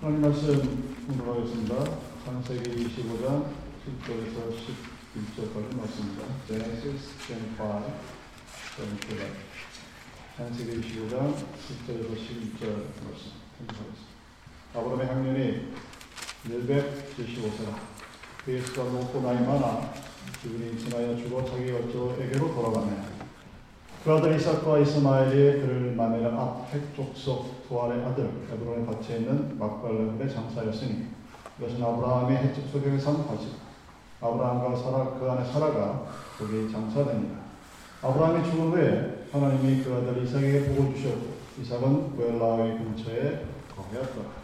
하나님 말씀 공부하겠습니다. 창세기 25장 10절에서 11절까지 말씀입니다. Genesis 25, 17. 창세기 25장 10절에서 11절 말씀 공부하겠습니다. 아브라함의 학년이 175세라. 그의 수가 높고 나이 많아 기분이 지나여 죽어 자기 어조에게로 돌아가네. 그 아들 이삭과 이스마엘이 그를 마멜 앞핵 족속 도알의 아들 에브론에 밭에 있는 막발레의 장사였으니 이것은 아브라함의 햇집 속에 산 밭이다. 아브라함과 사라 그 안에 사라가 거기 장사됩니다. 아브라함이 죽은 후에 하나님이 그 아들 이삭에게 복을 주셨고 이삭은 부엘라의 근처에 거하였더라.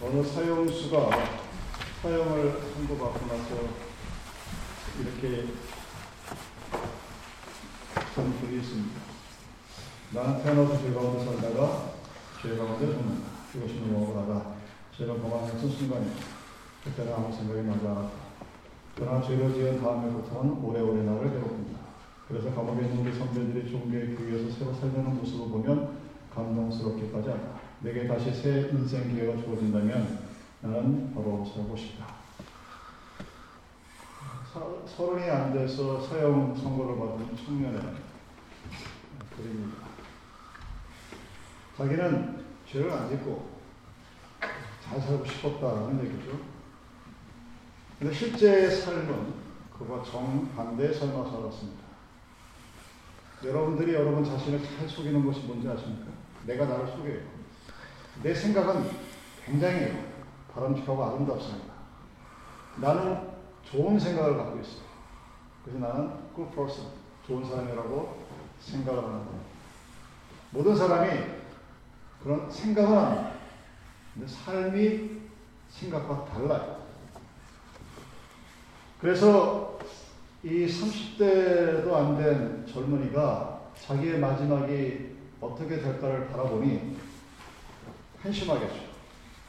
어느 사형수가 사형을 선고받고 나서 이렇게 분이 있습니다. 나는 태어나서 죄 가운데 살다가 죄 가운데 죽는다. 이것이 너무 억울하다. 죄를 범하는 순간이다. 그때는 아무 생각이 나지 않았다. 그러나 죄를 지은 다음에부터는 오래오래 나를 괴롭힌다. 그래서 감옥에 있는 우리 선배들이 종교의 교회에서 새로 살려는 모습을 보면 감동스럽기까지 하다. 내게 다시 새 인생 기회가 주어진다면 나는 바로 살고 싶다. 서른이 안 돼서 사형 선고를 받은 청년의 그림입니다. 자기는 죄를 안 짓고 잘 살고 싶었다는 얘기죠. 근데 실제 삶은 그와 정반대의 삶을 살았습니다. 여러분들이 여러분 자신을 잘 속이는 것이 뭔지 아십니까? 내가 나를 속여요. 내 생각은 굉장히 바람직하고 아름답습니다. 나는 좋은 생각을 갖고 있어요. 그래서 나는 good person, 좋은 사람이라고 생각을 하는 거예요. 모든 사람이 그런 생각은 합니다. 근데 삶이 생각과 달라요. 그래서 이 30대도 안 된 젊은이가 자기의 마지막이 어떻게 될까를 바라보니 한심하겠죠.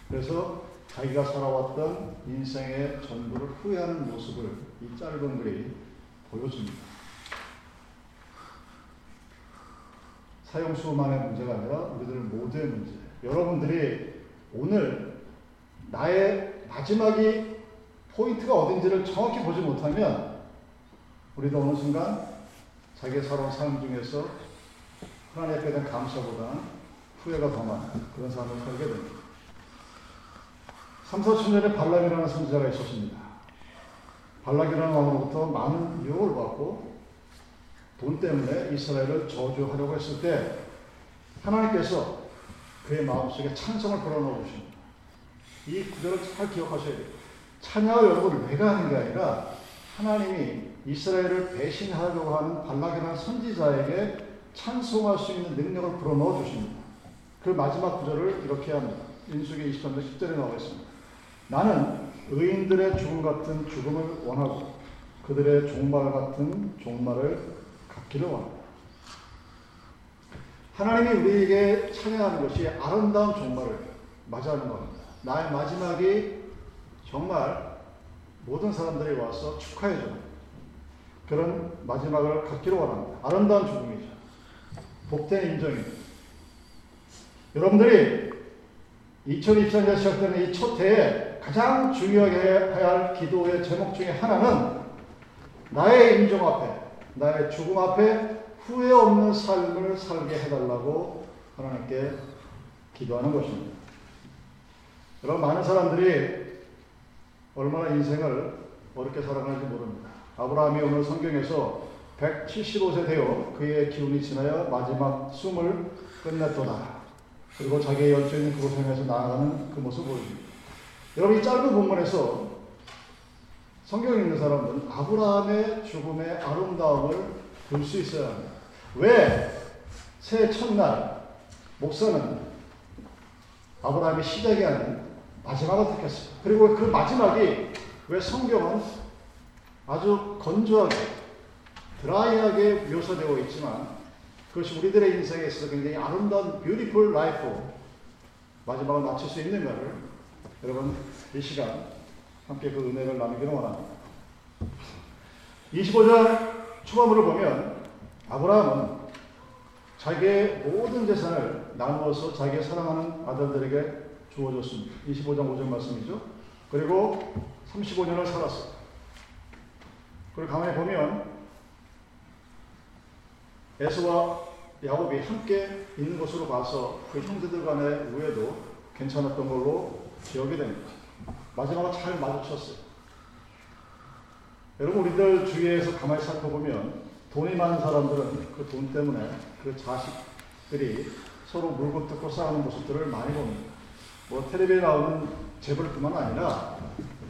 그래서 자기가 살아왔던 인생의 전부를 후회하는 모습을 이 짧은 글이 보여줍니다. 사용 수만의 문제가 아니라 우리들 모두의 문제. 여러분들이 오늘 나의 마지막이 포인트가 어딘지를 정확히 보지 못하면 우리도 어느 순간 자기의 살아온 삶 중에서 하나님 앞에 대한 감사보다 후회가 더 많은 그런 삶을 살게 됩니다. 3, 4천 년에 발락이라는 선지자가 있었습니다. 발락이라는 왕으로부터 많은 유혹을 받고 돈 때문에 이스라엘을 저주하려고 했을 때 하나님께서 그의 마음속에 찬성을 불어넣어 주십니다. 이 구절을 잘 기억하셔야 돼요. 찬양을 여러분 내가 하는 게 아니라 하나님이 이스라엘을 배신하려고 하는 발락이라는 선지자에게 찬송할 수 있는 능력을 불어넣어 주십니다. 그 마지막 구절을 이렇게 합니다. 인수기 23장 10절에 나와 있습니다. 나는 의인들의 죽음 같은 죽음을 원하고 그들의 종말 같은 종말을 원한다. 하나님이 우리에게 찬양하는 것이 아름다운 종말을 맞이하는 겁니다. 나의 마지막이 정말 모든 사람들이 와서 축하해줘. 그런 마지막을 갖기를 원합니다. 아름다운 죽음이죠. 복된 인정입니다. 여러분들이 2024년 시작되는 이 첫 해에 가장 중요하게 해야 할 기도의 제목 중에 하나는 나의 인종 앞에, 나의 죽음 앞에 후회 없는 삶을 살게 해달라고 하나님께 기도하는 것입니다. 여러분, 많은 사람들이 얼마나 인생을 어렵게 살아가는지 모릅니다. 아브라함이 오늘 성경에서 175세 되어 그의 기운이 지나여 마지막 숨을 끝냈도다. 그리고 자기의 열정인 그곳을 향해서 나아가는 그 모습을 보여줍니다. 여러분, 이 짧은 본문에서 성경 읽는 사람들은 아브라함의 죽음의 아름다움을 볼 수 있어야 합니다. 왜 새해 첫날 목사는 아브라함의 시작이 아닌 마지막을 택했어요. 그리고 그 마지막이 왜 성경은 아주 건조하게 dry하게 묘사되어 있지만 그것이 우리들의 인생에 있어서 굉장히 아름다운 beautiful life 마지막을 마칠 수 있는가를 여러분 이 시간 함께 그 은혜를 나누기를 원합니다. 25절 초반부를 보면 아브라함은 자기의 모든 재산을 나누어서 자기의 사랑하는 아들들에게 주어졌습니다. 25장 5절 말씀이죠. 그리고 35년을 살았어요. 그리고 가만히 보면 에서와 야곱이 함께 있는 것으로 봐서 그 형제들 간의 우애도 괜찮았던 걸로 기억이 됩니다. 마지막으로 잘 마주쳤어요. 여러분 우리들 주위에서 가만히 살펴보면 돈이 많은 사람들은 그 돈 때문에 그 자식들이 서로 물고 뜯고 싸우는 모습들을 많이 봅니다. 뭐 텔레비에 나오는 재벌뿐만 아니라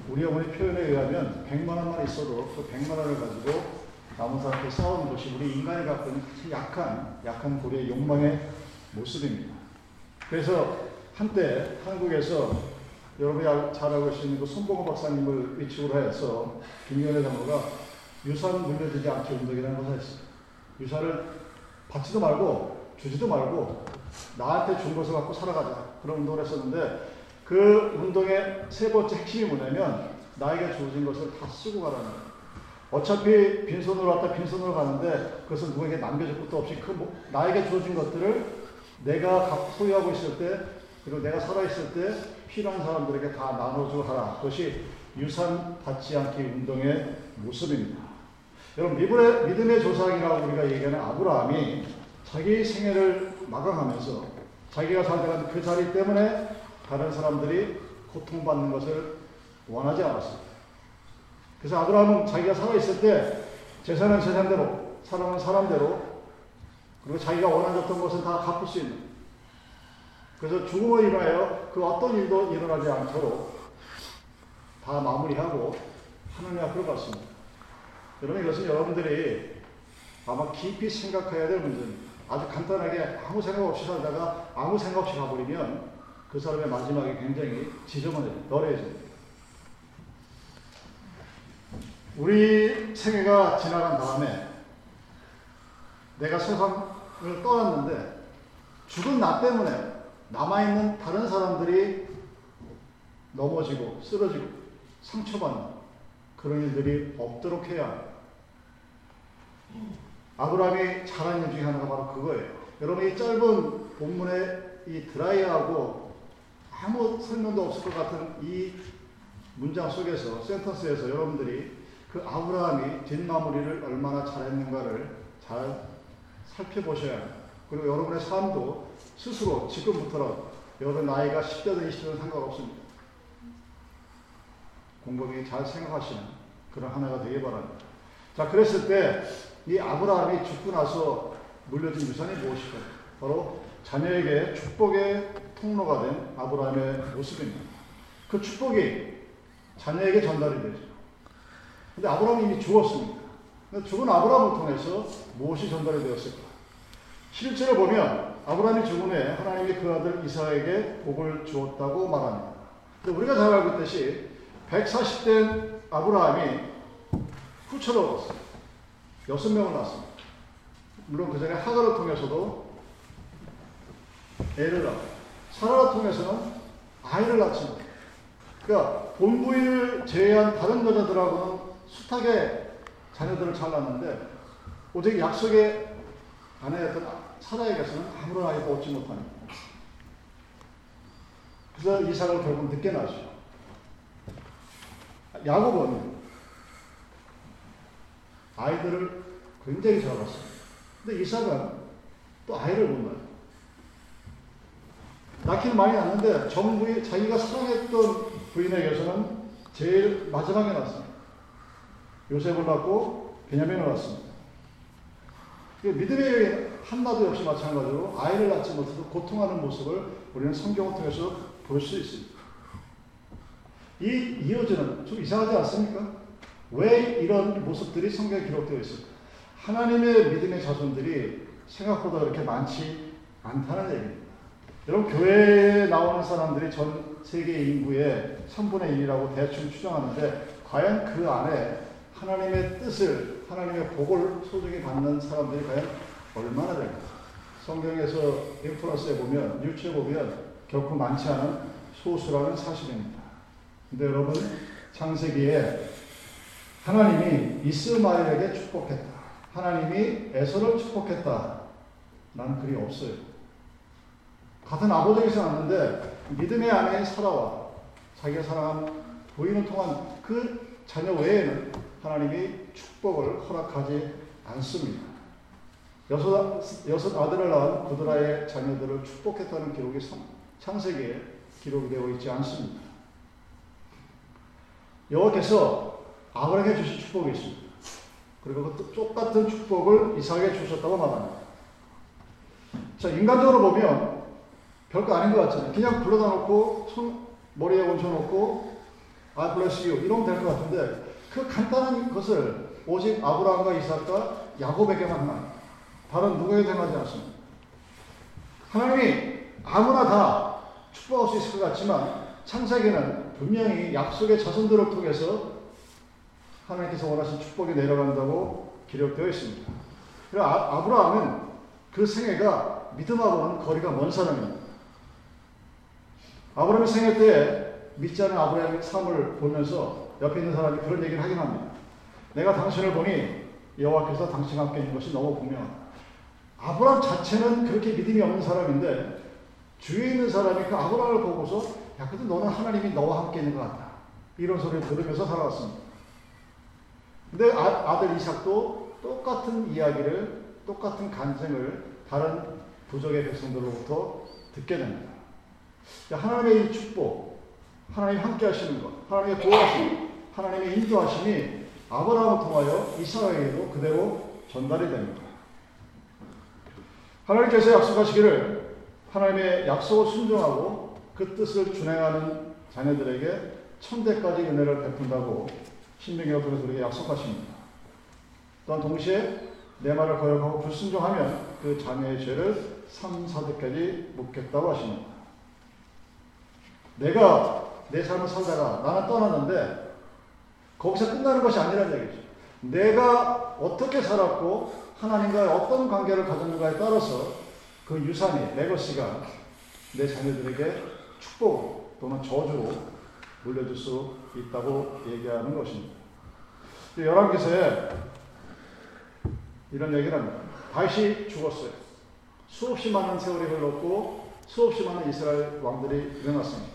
우리 어머니 표현에 의하면 100만 원만 있어도 그 100만 원을 가지고 남은 사람과 싸우는 것이 우리 인간이 갖고 있는 가장 약한, 약한 고리의 욕망의 모습입니다. 그래서 한때 한국에서 여러분이 잘 알고 계시는 그 손봉호 박사님을 위축으로 해서 김경래 장로가 유산 물려주지 않게 운동이라는 것을 했어요. 유산을 받지도 말고 주지도 말고 나한테 준 것을 갖고 살아가자. 그런 운동을 했었는데 그 운동의 세 번째 핵심이 뭐냐면 나에게 주어진 것을 다 쓰고 가라는 거예요. 어차피 빈손으로 왔다 빈손으로 가는데 그것을 누구에게 남겨줄 것도 없이 그 뭐, 나에게 주어진 것들을 내가 소유하고 있을 때 그리고 내가 살아있을 때 필요한 사람들에게 다 나눠주고 하라. 그것이 유산 받지 않기 운동의 모습입니다. 여러분 믿음의, 조상이라고 우리가 얘기하는 아브라함이 자기 생애를 마감하면서 자기가 살다간 그 자리 때문에 다른 사람들이 고통받는 것을 원하지 않았습니다. 그래서 아브라함은 자기가 살아있을 때 재산은 재산대로, 사람은 사람대로, 그리고 자기가 원하셨던 것은 다 갚을 수 있는. 그래서 죽음을 인하여 그 어떤 일도 일어나지 않도록 다 마무리하고 하나님 앞으로 갔습니다. 여러분 이것은 여러분들이 아마 깊이 생각해야 될 문제입니다. 아주 간단하게 아무 생각 없이 살다가 아무 생각 없이 가버리면 그 사람의 마지막이 굉장히 지저분해요. 덜해집니다. 우리 생애가 지나간 다음에 내가 세상을 떠났는데 죽은 나 때문에 남아있는 다른 사람들이 넘어지고 쓰러지고 상처받는 그런 일들이 없도록 해야 합니다. 아브라함이 잘한 일 중에 하나가 바로 그거예요. 여러분 이 짧은 본문의 이 드라이하고 아무 설명도 없을 것 같은 이 문장 속에서 센터스에서 여러분들이 그 아브라함이 뒷마무리를 얼마나 잘했는가를 잘 살펴보셔야. 그리고 여러분의 삶도 스스로 지금부터라도 여러분 나이가 10대든 20대든 상관없습니다. 공범이 잘 생각하시는 그런 하나가 되기 바랍니다. 자, 그랬을 때 이 아브라함이 죽고 나서 물려준 유산이 무엇일까요? 바로 자녀에게 축복의 통로가 된 아브라함의 모습입니다. 그 축복이 자녀에게 전달이 되죠. 근데 아브라함이 이미 죽었습니다. 죽은 아브라함을 통해서 무엇이 전달이 되었을까? 실제로 보면 아브라함이 죽은 후에 하나님이 그 아들 이사에게 복을 주었다고 말합니다. 우리가 잘 알고 있듯이 140된 아브라함이 후처를 얻었어요. 여섯 명을 낳았습니다. 물론 그 전에 하가를 통해서도 애를 낳고 사라를 통해서는 아이를 낳습니다. 그러니까 본부인을 제외한 다른 여자들하고는 숱하게 자녀들을 잘 낳는데 오직 약속의 아내였던 사라에게서는 아무런 아이도 얻지 못합니다. 그래서 이삭을 결국 늦게 낳죠. 야곱은 아이들을 굉장히 잘 낳았어요. 근데 이삭은 또 아이를 못 낳아요. 낳기는 많이 낳는데 정부의 자기가 사랑했던 부인에게서는 제일 마지막에 낳습니다. 요셉을 낳고 베냐민을 낳습니다. 믿음의 한나도 역시 마찬가지로 아이를 낳지 못해도 고통하는 모습을 우리는 성경을 통해서 볼 수 있습니다. 이 이어지는 좀 이상하지 않습니까? 왜 이런 모습들이 성경에 기록되어 있을까? 하나님의 믿음의 자손들이 생각보다 그렇게 많지 않다는 얘기입니다. 여러분, 교회에 나오는 사람들이 전 세계 인구의 3분의 1이라고 대충 추정하는데, 과연 그 안에 하나님의 뜻을, 하나님의 복을 소중히 받는 사람들이 과연 얼마나 될까? 성경에서 인프라스에 보면, 뉴스에 보면 결코 많지 않은 소수라는 사실입니다. 근데 여러분, 창세기에 하나님이 이스마엘에게 축복했다. 하나님이 에서를 축복했다. 난 글이 없어요. 같은 아버지에서 났는데 믿음의 안에 살아와 자기가 사랑한 부인을 통한 그 자녀 외에는 하나님이 축복을 허락하지 않습니다. 여섯, 여섯 아들을 낳은 구드라의 자녀들을 축복했다는 기록이 창세기에 기록이 되어 있지 않습니다. 여호와께서 아브라함에게 주신 축복이 있습니다. 그리고 그 똑같은 축복을 이삭에게 주셨다고 말합니다. 자, 인간적으로 보면 별거 아닌 것 같잖아요. 그냥 불러다 놓고 손, 머리에 얹혀놓고 I bless you 이러면 될 것 같은데 그 간단한 것을 오직 아브라함과 이삭과 야곱에게만 하나 다른 누구에게도 행하지 않습니다. 하나님이 아무나 다 축복할 수 있을 것 같지만 창세기는 분명히 약속의 자손들을 통해서 하나님께서 원하신 축복이 내려간다고 기록되어 있습니다. 아, 아브라함은 그 생애가 믿음하고는 거리가 먼 사람입니다. 아브라함의 생애 때 믿지 않은 아브라함의 삶을 보면서 옆에 있는 사람이 그런 얘기를 하긴 합니다. 내가 당신을 보니 여호와께서 당신과 함께 있는 것이 너무 분명하다. 아브라함 자체는 그렇게 믿음이 없는 사람인데 주위에 있는 사람이 그 아브라함을 보고서 야, 근데 너는 하나님이 너와 함께 있는 것 같다. 이런 소리를 들으면서 살아왔습니다. 근데 아, 들 이삭도 똑같은 이야기를, 똑같은 간증을 다른 부족의 백성들로부터 듣게 됩니다. 하나님의 축복, 하나님 함께 하시는 것, 하나님의 보호하심, 하나님의 인도하심이 아브라함을 통하여 이삭에게도 그대로 전달이 됩니다. 하나님께서 약속하시기를 하나님의 약속을 순종하고 그 뜻을 준행하는 자녀들에게 천대까지 은혜를 베푼다고 신명기가 통해서 우리에게 약속하십니다. 또한 동시에 내 말을 거역하고 불순종하면 그 자녀의 죄를 3, 4대까지 묻겠다고 하십니다. 내가 내 삶을 살다가 나는 떠났는데 거기서 끝나는 것이 아니라는 얘기죠. 내가 어떻게 살았고 하나님과의 어떤 관계를 가졌는가에 따라서 그 유산이, 레거시가 내 자녀들에게 축복 또는 저주로 물려줄 수 있다고 얘기하는 것입니다. 열왕기서에 이런 얘기를 합니다. 다시 죽었어요. 수없이 많은 세월이 흘렀고 수없이 많은 이스라엘 왕들이 일어났습니다.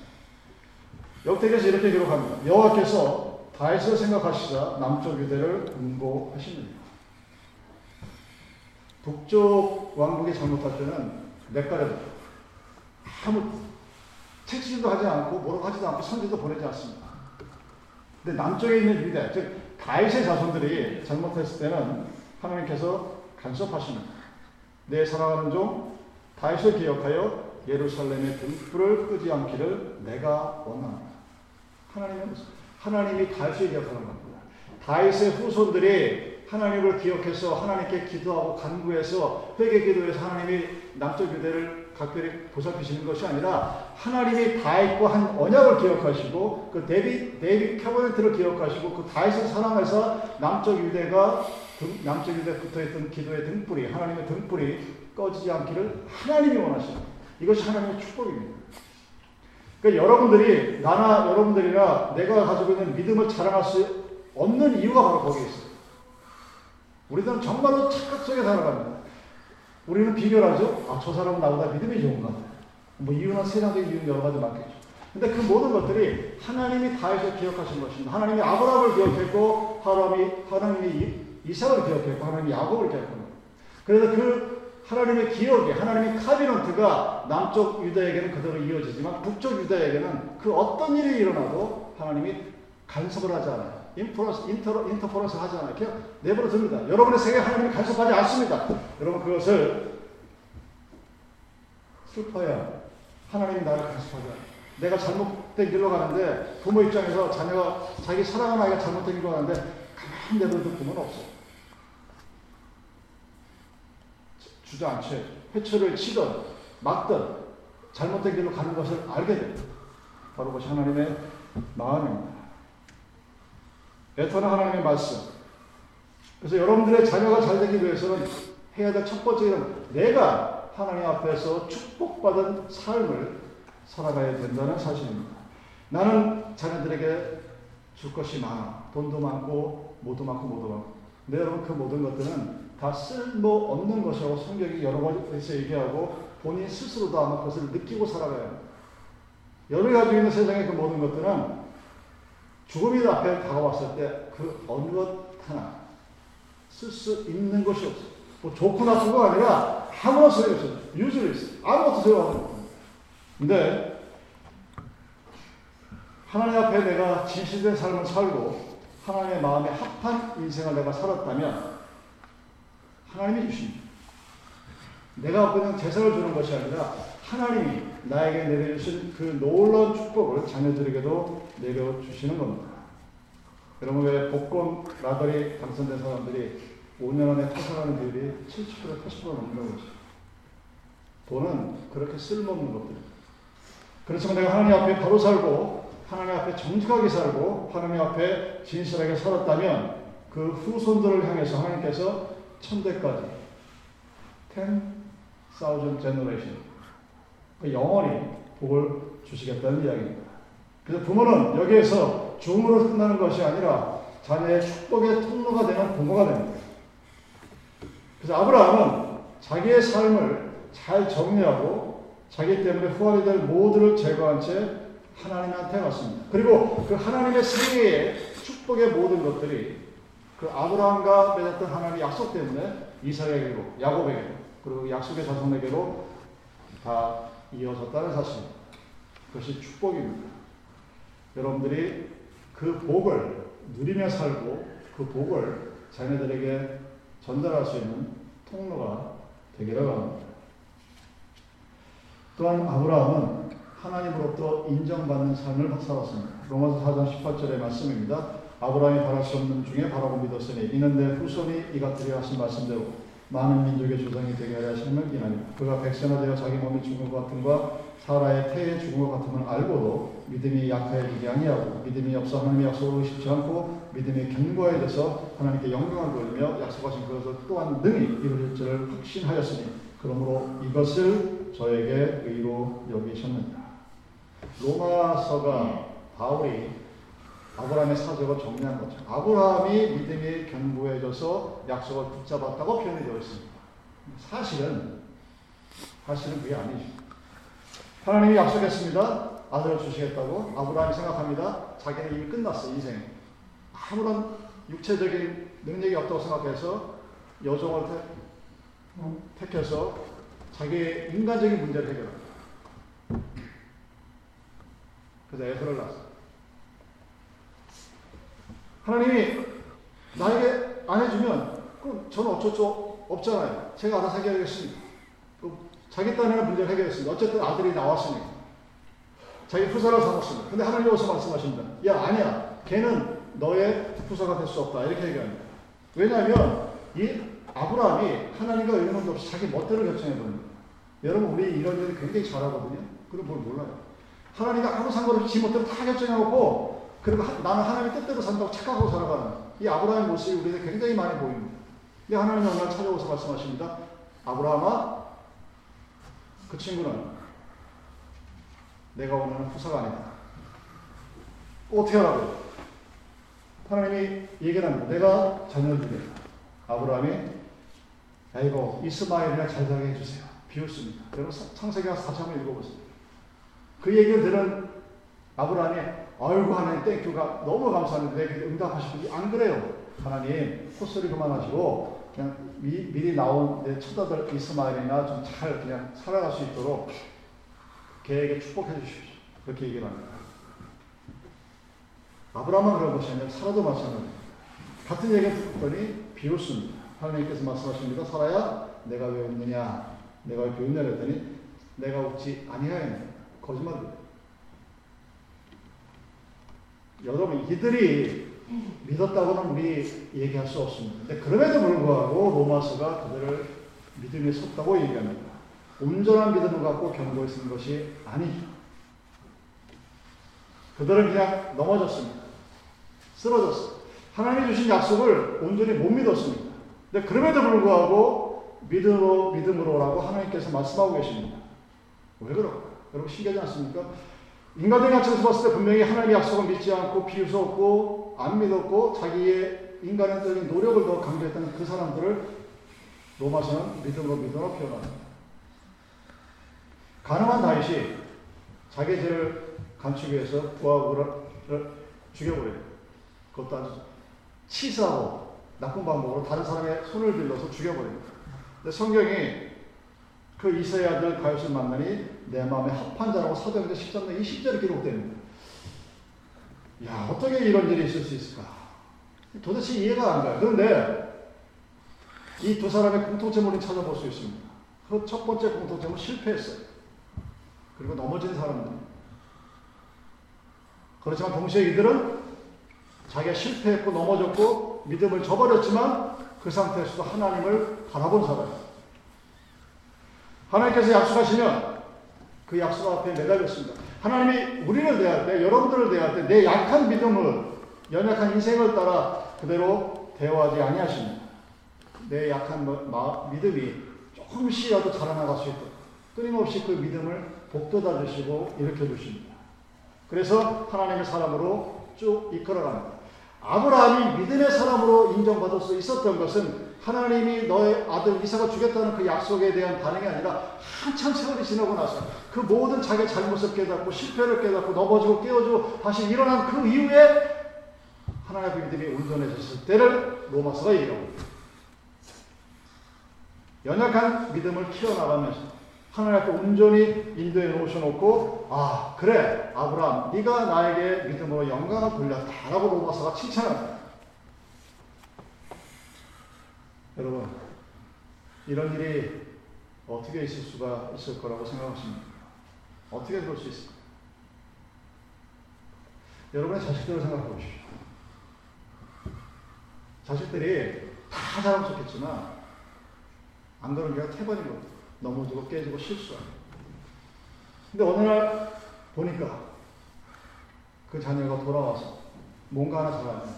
역대기에서 이렇게 기록합니다. 여호와께서 다윗을 생각하시자 남쪽 유대를 응고하십니다. 북쪽 왕국이 잘못할 때는 내가려 아무 책임도 하지 않고 뭐라고 하지도 않고 선지도 보내지 않습니다. 근데 남쪽에 있는 유대, 즉 다윗의 자손들이 잘못했을 때는 하나님께서 간섭하십니다. 내 사랑하는 종 다윗을 기억하여 예루살렘의 등불을 끄지 않기를 내가 원합니다. 하나님은 하나님이 다윗을 기억하는 겁니다. 다윗의 후손들이 하나님을 기억해서 하나님께 기도하고 간구해서 회개 기도해서 하나님이 남쪽 유대를 각별히 보살피시는 것이 아니라 하나님이 다윗과 한 언약을 기억하시고 그 데비 데비 캐버넌트를 기억하시고 그 다윗을 사랑해서 남쪽 유대가 남쪽 유대에 붙어 있던 기도의 등불이 하나님의 등불이 꺼지지 않기를 하나님이 원하시는 이것이 하나님의 축복입니다. 그러니까 여러분들이 나나 여러분들이나 내가 가지고 있는 믿음을 자랑할 수 없는 이유가 바로 거기에 있어요. 우리들은 정말로 착각 속에 살아갑니다. 우리는 비교를 하죠. 아, 저 사람은 나보다 믿음이 좋은 것 같아요. 뭐 이유는 세상적인 이유는 여러 가지 많겠죠. 근데 그 모든 것들이 하나님이 다해서 기억하신 것입니다. 하나님이 아브라함을 기억했고, 하나님이, 하나님이 이삭을 기억했고, 하나님이 야곱을 기억했고. 그래서 그 하나님의 기억이 하나님의 카비넌트가 남쪽 유다에게는 그대로 이어지지만 북쪽 유다에게는 그 어떤 일이 일어나도 하나님이 간섭을 하지 않아요. 인프로스, 인터, 인터포런스 하지 않아요. 그냥 내버려 둡니다. 여러분의 생에 하나님이 간섭하지 않습니다. 여러분 그것을 슬퍼야 하나님이 나를 간섭하지 않아요. 내가 잘못된 길로 가는데 부모 입장에서 자녀가 자기 사랑하는 아이가 잘못된 길로 가는데 가만히 내버려 두면 없어요. 주저앉혀야죠. 회초를 치든 막든 잘못된 길로 가는 것을 알게 됩니다. 바로 그것이 하나님의 마음입니다. 애타는 하나님의 말씀. 그래서 여러분들의 자녀가 잘 되기 위해서는 해야 될 첫 번째 일은 내가 하나님 앞에서 축복받은 삶을 살아가야 된다는 사실입니다. 나는 자녀들에게 줄 것이 많아. 돈도 많고, 뭐도 많고, 뭐도 많고. 근데 여러분 그 모든 것들은 다 쓸모 없는 것이라고 성경이 여러 번에서 얘기하고 본인 스스로도 아마 그것을 느끼고 살아가야 합니다. 여러 가지고 있는 세상의 그 모든 것들은 죽음이 앞에 다가왔을 때 그 어느 것 하나 쓸 수 있는 것이 없어요. 뭐 좋고 나쁘고가 아니라 아무런 소용이 없어요. 있어요. 아무것도 소용없는 거예요. 근데 하나님 앞에 내가 진실된 삶을 살고 하나님의 마음에 합한 인생을 내가 살았다면 하나님이 주십니다. 내가 그냥 제사를 주는 것이 아니라 하나님이 나에게 내려주신 그 놀라운 축복을 자녀들에게도 내려주시는 겁니다. 여러분 왜 복권 라더리 당선된 사람들이 5년 안에 타산하는 비율이 70% 80% 넘는 거죠. 돈은 그렇게 쓸모없는 것들입니다. 그렇지만 내가 하나님 앞에 바로 살고 하나님 앞에 정직하게 살고 하나님 앞에 진실하게 살았다면 그 후손들을 향해서 하나님께서 천대까지 10,000 generation 그 영원히 복을 주시겠다는 이야기입니다. 그래서 부모는 여기에서 죽음으로 끝나는 것이 아니라 자녀의 축복의 통로가 되는 부모가 됩니다. 그래서 아브라함은 자기의 삶을 잘 정리하고 자기 때문에 후환이 될 모두를 제거한 채 하나님한테 갔습니다. 그리고 그 하나님의 세계의 축복의 모든 것들이 그 아브라함과 맺었던 하나님의 약속 때문에 이삭에게로, 야곱에게로, 그리고 약속의 자손에게로 다 이어졌다는 사실. 그것이 축복입니다. 여러분들이 그 복을 누리며 살고 그 복을 자녀들에게 전달할 수 있는 통로가 되기를 바랍니다. 또한 아브라함은 하나님으로부터 인정받는 삶을 살았습니다. 로마서 4장 18절의 말씀입니다. 아브라함이 바랄 수 없는 중에 바라고 믿었으니 이는 내 후손이 이같으려 하신 말씀대로 많은 민족의 조상이 되게 하려 하심을 기나니 그가 백성화되어 자기 몸이 죽은 것 같음과 사라의 태의 죽은 것 같음을 알고도 믿음이 약하여지지 아니하고 믿음이 없어 하나님의 약속을 의심치 않고 믿음이 견고해져서 하나님께 영광을 돌리며 약속하신 그것을 또한 능히 이루실 줄을 확신하였으니 그러므로 이것을 저에게 의로 여기셨느니라. 로마서가 바울이 아브라함의 사적을 정리한 거죠. 아브라함이 믿음이 견고해져서 약속을 붙잡았다고 표현이 되어 있습니다. 사실은 사실은 그게 아니죠. 하나님이 약속했습니다. 아들을 주시겠다고 아브라함이 생각합니다. 자기는 이미 끝났어 인생. 아무런 육체적인 능력이 없다고 생각해서 여종을 택, 어, 택해서 자기의 인간적인 문제를 해결합니다. 그래서 애서를 낳았어요. 하나님이 나에게 안 해주면 그럼 저는 어쩔 수 없잖아요. 제가 알아서 해결하겠습니다. 자기 딴에는 문제를 해결했습니다. 어쨌든 아들이 나왔으니까. 자기 후사를 삼았습니다. 근데 하나님 어서 말씀하십니다. 야, 아니야. 걔는 너의 후사가 될 수 없다. 이렇게 얘기합니다. 왜냐하면 이 아브라함이 하나님과 의논도 없이 자기 멋대로 결정해버립니다. 여러분, 우리 이런 일을 굉장히 잘하거든요. 그럼 뭘 몰라요. 하나님과 아무 상관없이 지 멋대로 다 결정해놓고, 그리고 하, 나는 하나님 뜻대로 산다고 착각하고 살아가는 이 아브라함의 모습이 우리에게 굉장히 많이 보입니다. 근데 하나님이 오늘 찾아오서 말씀하십니다. 아브라함아, 그 친구는 내가 원하는 후사가 아니다. 어떻게 하라고? 하나님이 얘기를 합니다. 내가 자녀를 주겠다. 아브라함이 야 이거 이스마엘이나 잘 살게 해주세요. 비웃습니다. 여러분 창세기 가서 다시 한번 읽어보세요. 그 얘기를 들은 아브라함이 아이고 하나님 땡큐가 너무 내게 응답하시고 안 그래요. 하나님 콧소리 그만하시고 그냥 미, 미리 나온 내 처자들 이스마엘이나 좀 잘 그냥 살아갈 수 있도록 걔에게 축복해 주십시오. 그렇게 얘기를 합니다. 아브라함은 그런 것이 아니라 사라도 마찬가지입니다. 같은 얘기를 듣더니 비웃습니다. 하나님께서 말씀하십니다. 살아야 내가 왜 웃느냐? 내가 왜 비웃냐 그랬더니 내가 웃지 아니하였네. 거짓말입니다. 여러분 이들이 믿었다고는 우리 얘기할 수 없습니다. 근데 그럼에도 불구하고 로마서가 그들을 믿음에 섰다고 얘기합니다. 온전한 믿음을 갖고 경고했는 것이 아니죠. 그들은 그냥 넘어졌습니다. 쓰러졌어요. 하나님이 주신 약속을 온전히 못 믿었습니다. 근데 그럼에도 불구하고 믿음으로, 믿음으로라고 하나님께서 말씀하고 계십니다. 왜 그럴까? 여러분 신기하지 않습니까? 인간적인 관점에서 봤을 때 분명히 하나님의 약속을 믿지 않고 비웃었고 안 믿었고 자기의 인간적인 노력을 더 강조했던 그 사람들을 로마서는 믿음으로 믿음으로 표현합니다. 가능한 다윗이 자기 죄를 감추기 위해서 부하고를 죽여버려요. 그것도 아주 치사하고 나쁜 방법으로 다른 사람의 손을 빌려서 죽여버립니다. 근데 성경이 그 이세의 아들 다윗을 만나니 내 마음에 합한 자라고 사도행전 13장 20절에 기록됩니다. 야 어떻게 이런 일이 있을 수 있을까? 도대체 이해가 안 가요. 그런데 이 두 사람의 공통점을 찾아볼 수 있습니다. 그 첫 번째 공통점은 실패했어요. 그리고 넘어진 사람들. 그렇지만 동시에 이들은 자기가 실패했고 넘어졌고 믿음을 저버렸지만 그 상태에서도 하나님을 바라본 사람이에요. 하나님께서 약속하시면 그 약속 앞에 매달렸습니다. 하나님이 우리를 대할 때, 여러분들을 대할 때 내 약한 믿음을, 연약한 인생을 따라 그대로 대화하지 아니하십니다. 내 약한 마, 믿음이 조금씩이라도 자라나갈 수 있도록 끊임없이 그 믿음을 복돋아 주시고 일으켜 주십니다. 그래서 하나님의 사람으로 쭉 이끌어갑니다. 아브라함이 믿음의 사람으로 인정받을 수 있었던 것은 하나님이 너의 아들 이삭을 주겠다는 그 약속에 대한 반응이 아니라 한참 세월이 지나고 나서 그 모든 자기의 잘못을 깨닫고 실패를 깨닫고 넘어지고 깨어지고 다시 일어난 그 이후에 하나님의 믿음이 온전해졌을 때를 로마서가 얘기합니다. 연약한 믿음을 키워나가면서 하나님 앞에 온전히 인도해 놓으셔놓고 아 그래 아브라함 네가 나에게 믿음으로 영광을 돌렸다라고 로마서가 칭찬합니다. 여러분 이런 일이 어떻게 있을 수가 있을 거라고 생각하십니까? 어떻게 그럴 수 있을까? 여러분의 자식들을 생각해 보십시오. 자식들이 다 자랑스럽겠지만 안 그런 게가 태반인 겁니다. 넘어지고 깨지고 실수하고. 근데 어느 날 보니까 그 자녀가 돌아와서 뭔가 하나 잘하는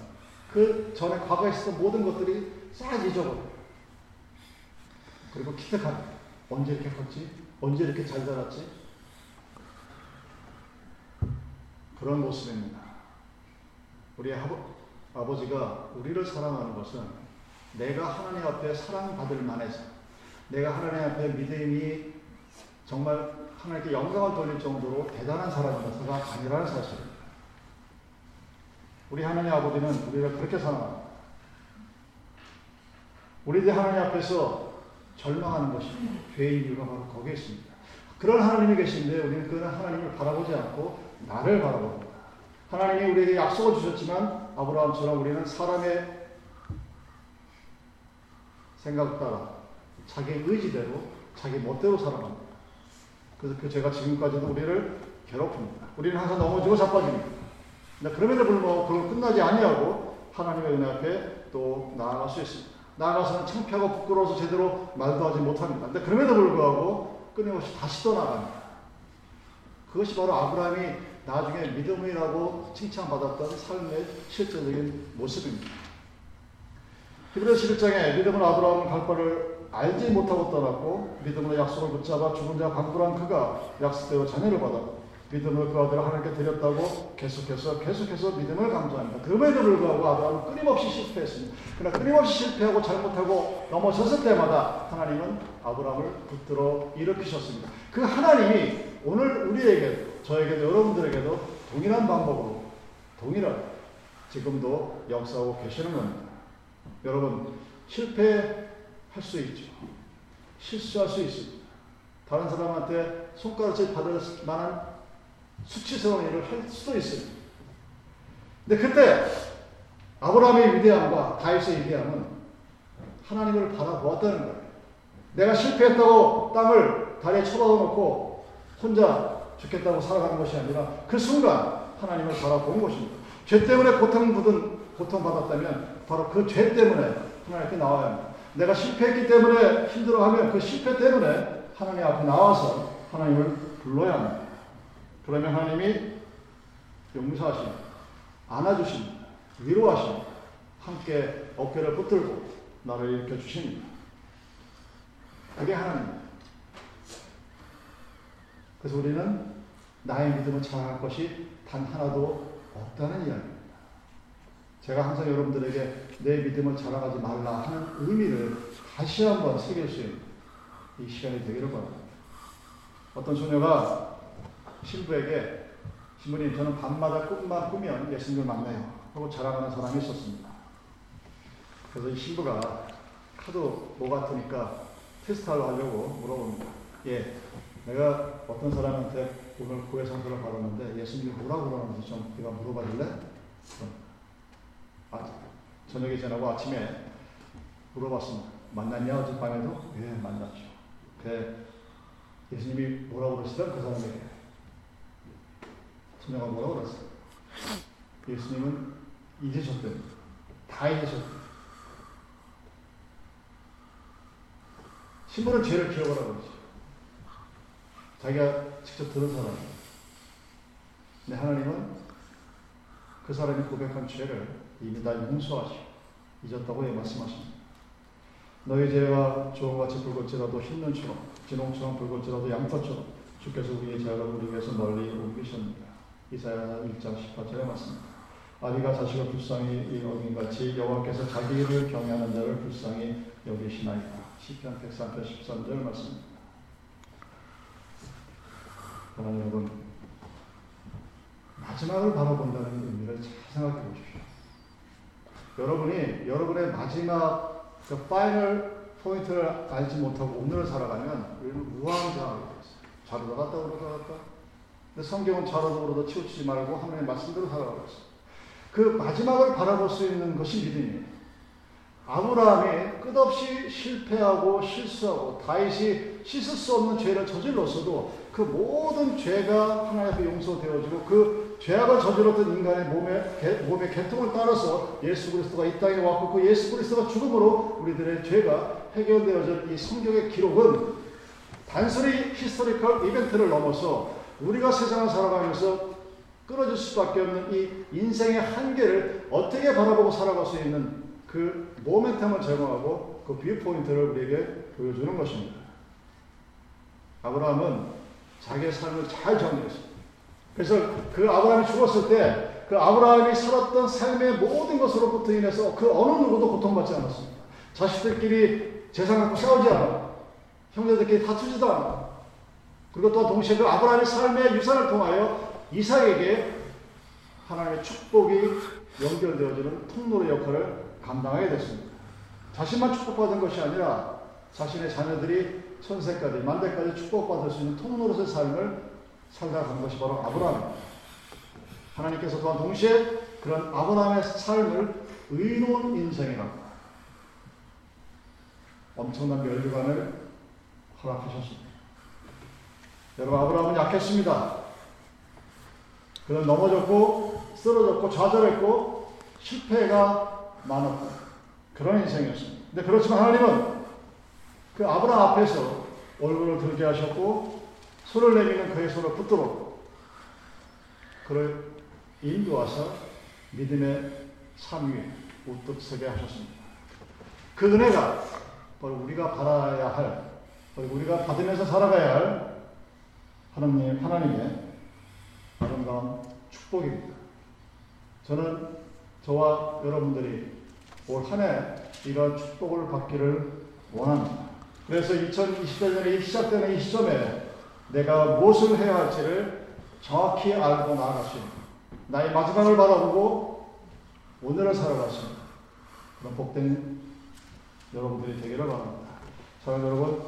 그 전에 과거에 있었던 모든 것들이 싹 잊어버려. 그리고 기특한 언제 이렇게 컸지? 언제 이렇게 잘 자랐지? 그런 모습입니다. 우리 아버, 아버지가 우리를 사랑하는 것은 내가 하나님 앞에 사랑받을 만해서 내가 하나님 앞에 믿음이 정말 하나님께 영광을 돌릴 정도로 대단한 사람이라서가 아니라는 사실입니다. 우리 하나님 아버지는 우리를 그렇게 사랑합니다. 우리들 하나님 앞에서 절망하는 것이 죄의 이유가 바로 거기에 있습니다. 그런 하나님이 계신데 우리는 그 하나님을 바라보지 않고 나를 바라봅니다. 하나님이 우리에게 약속을 주셨지만 아브라함처럼 우리는 사람의 생각 따라 자기 의지대로 자기 멋대로 살아갑니다. 그래서 그 죄가 지금까지도 우리를 괴롭힙니다. 우리는 항상 넘어지고 자빠집니다. 그럼에도 불구하고 그걸 끝나지 아니하고 하나님의 은혜 앞에 또 나아갈 수 있습니다. 나아가서는 창피하고 부끄러워서 제대로 말도 하지 못합니다. 근데 그럼에도 불구하고 끊임없이 다시 또 나갑니다. 그것이 바로 아브라함이 나중에 믿음이라고 칭찬받았던 삶의 실제적인 모습입니다. 히브리서 11장에 믿음은 아브라함은 갈 바를 알지 못하고 떠났고 믿음으로 약속을 붙잡아 죽은 자 강구란 그가 약속대로 자녀를 받아 믿음으로 그 아들을 하나님께 드렸다고 계속해서 계속해서 믿음을 강조합니다. 그럼에도 불구하고 아브라함은 끊임없이 실패했습니다. 그러나 끊임없이 실패하고 잘못하고 넘어섰을 때마다 하나님은 아브라함을 붙들어 일으키셨습니다. 그 하나님이 오늘 우리에게 저에게도 여러분들에게도 동일한 방법으로 동일한 지금도 역사하고 계시는 겁니다. 여러분 실패 할 수 있죠. 실수할 수 있습니다. 다른 사람한테 손가락질 받을 만한 수치스러운 일을 할 수도 있습니다. 근데 그때 아브라함의 위대함과 다윗의 위대함은 하나님을 바라보았다는 거예요. 내가 실패했다고 땅을 다리에 쳐박아놓고 혼자 죽겠다고 살아가는 것이 아니라 그 순간 하나님을 바라본 것입니다. 죄 때문에 고통 받은 고통받았다면 바로 그 죄 때문에 하나님께 나와야 합니다. 내가 실패했기 때문에 힘들어하면 그 실패 때문에 하나님 앞에 나와서 하나님을 불러야 합니다. 그러면 하나님이 용서하시 안아주십니다. 위로하십니다. 함께 어깨를 붙들고 나를 일으켜 주십니다. 그게 하나님입니다. 그래서 우리는 나의 믿음을 자랑할 것이 단 하나도 없다는 이야기입니다. 제가 항상 여러분들에게 내 믿음을 자랑하지 말라 하는 의미를 다시 한번 새길 수 있는 이 시간이 되기를 바랍니다. 어떤 소녀가 신부에게 신부님 저는 밤마다 꿈만 꾸면 예수님을 만나요 하고 자랑하는 사람이 있었습니다. 그래서 이 신부가 하도 뭐 같으니까 테스트하려 하려고 물어봅니다. 예, 내가 어떤 사람한테 오늘 선서를 받았는데 예수님이 뭐라고 그러는지 좀 네가 물어봐 줄래? 아, 저녁에 지나고 아침에 물어봤습니다. 만났냐 어젯밤에도? 예, 만났죠. 그 예수님이 뭐라고 그러시던 그 사람에게 소녀가 뭐라고 그랬어요? 예수님은 잊으셨대요. 다 잊으셨대요. 신부는 죄를 기억하라고 그러죠. 자기가 직접 들은 사람이에요. 근데 하나님은 그 사람이 고백한 죄를 이미 다 용서하시고 잊었다고 예 말씀하십니다. 너희 죄가 조금같이 붉을지라도 흰 눈처럼 진홍처럼 붉을지라도 양털처럼 주께서 우리의 죄악을 우리에게서 멀리 옮기셨느니라. 이사야 1장 18절에 맞습니다. 아비가 자식을 불쌍히 여긴같이 여호와께서 자기를 경외하는 자를 불쌍히 여기시나이다. 시편 103편 13절 말씀입니다. 그러나 여러분 마지막을 바라본다는 의미를 잘 생각해 보십시오. 여러분이 여러분의 마지막 그 final point를 알지 못하고 오늘을 살아가면 우왕좌왕이 되겠어요. 좌로 나갔다 우로 나갔다. 성경은 좌로도 우로도 치우치지 말고 하나님의 말씀대로 살아가고 있어요. 그 마지막을 바라볼 수 있는 것이 믿음이에요. 아브라함이 끝없이 실패하고 실수하고 다윗이 씻을 수 없는 죄를 저질렀어도 그 모든 죄가 하나님 앞에 용서되어지고 그 죄악을 저질렀던 인간의 몸의, 몸의 계통을 따라서 예수 그리스도가 이 땅에 왔고 그 예수 그리스도가 죽음으로 우리들의 죄가 해결되어진 이 성경의 기록은 단순히 historical event를 넘어서 우리가 세상을 살아가면서 끊어질 수밖에 없는 이 인생의 한계를 어떻게 바라보고 살아갈 수 있는 그 모멘텀을 제공하고 그 viewpoint를 우리에게 보여주는 것입니다. 아브라함은 자기의 삶을 잘 정리했습니다. 그래서 그 아브라함이 죽었을 때 그 아브라함이 살았던 삶의 모든 것으로부터 인해서 그 어느 누구도 고통받지 않았습니다. 자식들끼리 재산 갖고 싸우지 않아. 형제들끼리 다투지도 않아. 그리고 또 동시에 그 아브라함의 삶의 유산을 통하여 이삭에게 하나님의 축복이 연결되어지는 통로의 역할을 감당하게 됐습니다. 자신만 축복받은 것이 아니라 자신의 자녀들이 천세까지 만대까지 축복받을 수 있는 통로로서의 삶을 살아간 것이 바로 아브라함입니다. 하나님께서 또한 동시에 그런 아브라함의 삶을 의로운 인생이라고 엄청난 멸류관을 허락하셨습니다. 여러분 아브라함은 약했습니다. 그는 넘어졌고 쓰러졌고 좌절했고 실패가 많았다. 그런 인생이었습니다. 근데 그렇지만 하나님은 그 아브라함 앞에서 얼굴을 들게 하셨고 손을 내미는 그의 손을 붙들어 그를 인도하사 믿음의 삶 위에 우뚝 서게 하셨습니다. 그 은혜가 바로 우리가 받아야 할, 우리가 받으면서 살아가야 할 하나님, 하나님의 아름다운 축복입니다. 저는 저와 여러분들이 올 한 해 이런 축복을 받기를 원합니다. 그래서 2020년이 시작되는 이 시점에 내가 무엇을 해야 할지를 정확히 알고 나아갈 수 있는 나의 마지막을 바라보고 오늘을 살아갈 수 있는 그런 복된 여러분들이 되기를 바랍니다. 사랑 여러분,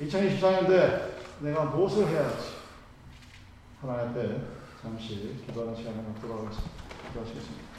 2024년도에 내가 무엇을 해야 할지 하나님 앞에 잠시 기도하는 시간을 갖도록 하겠습니다. 기도하시겠습니다.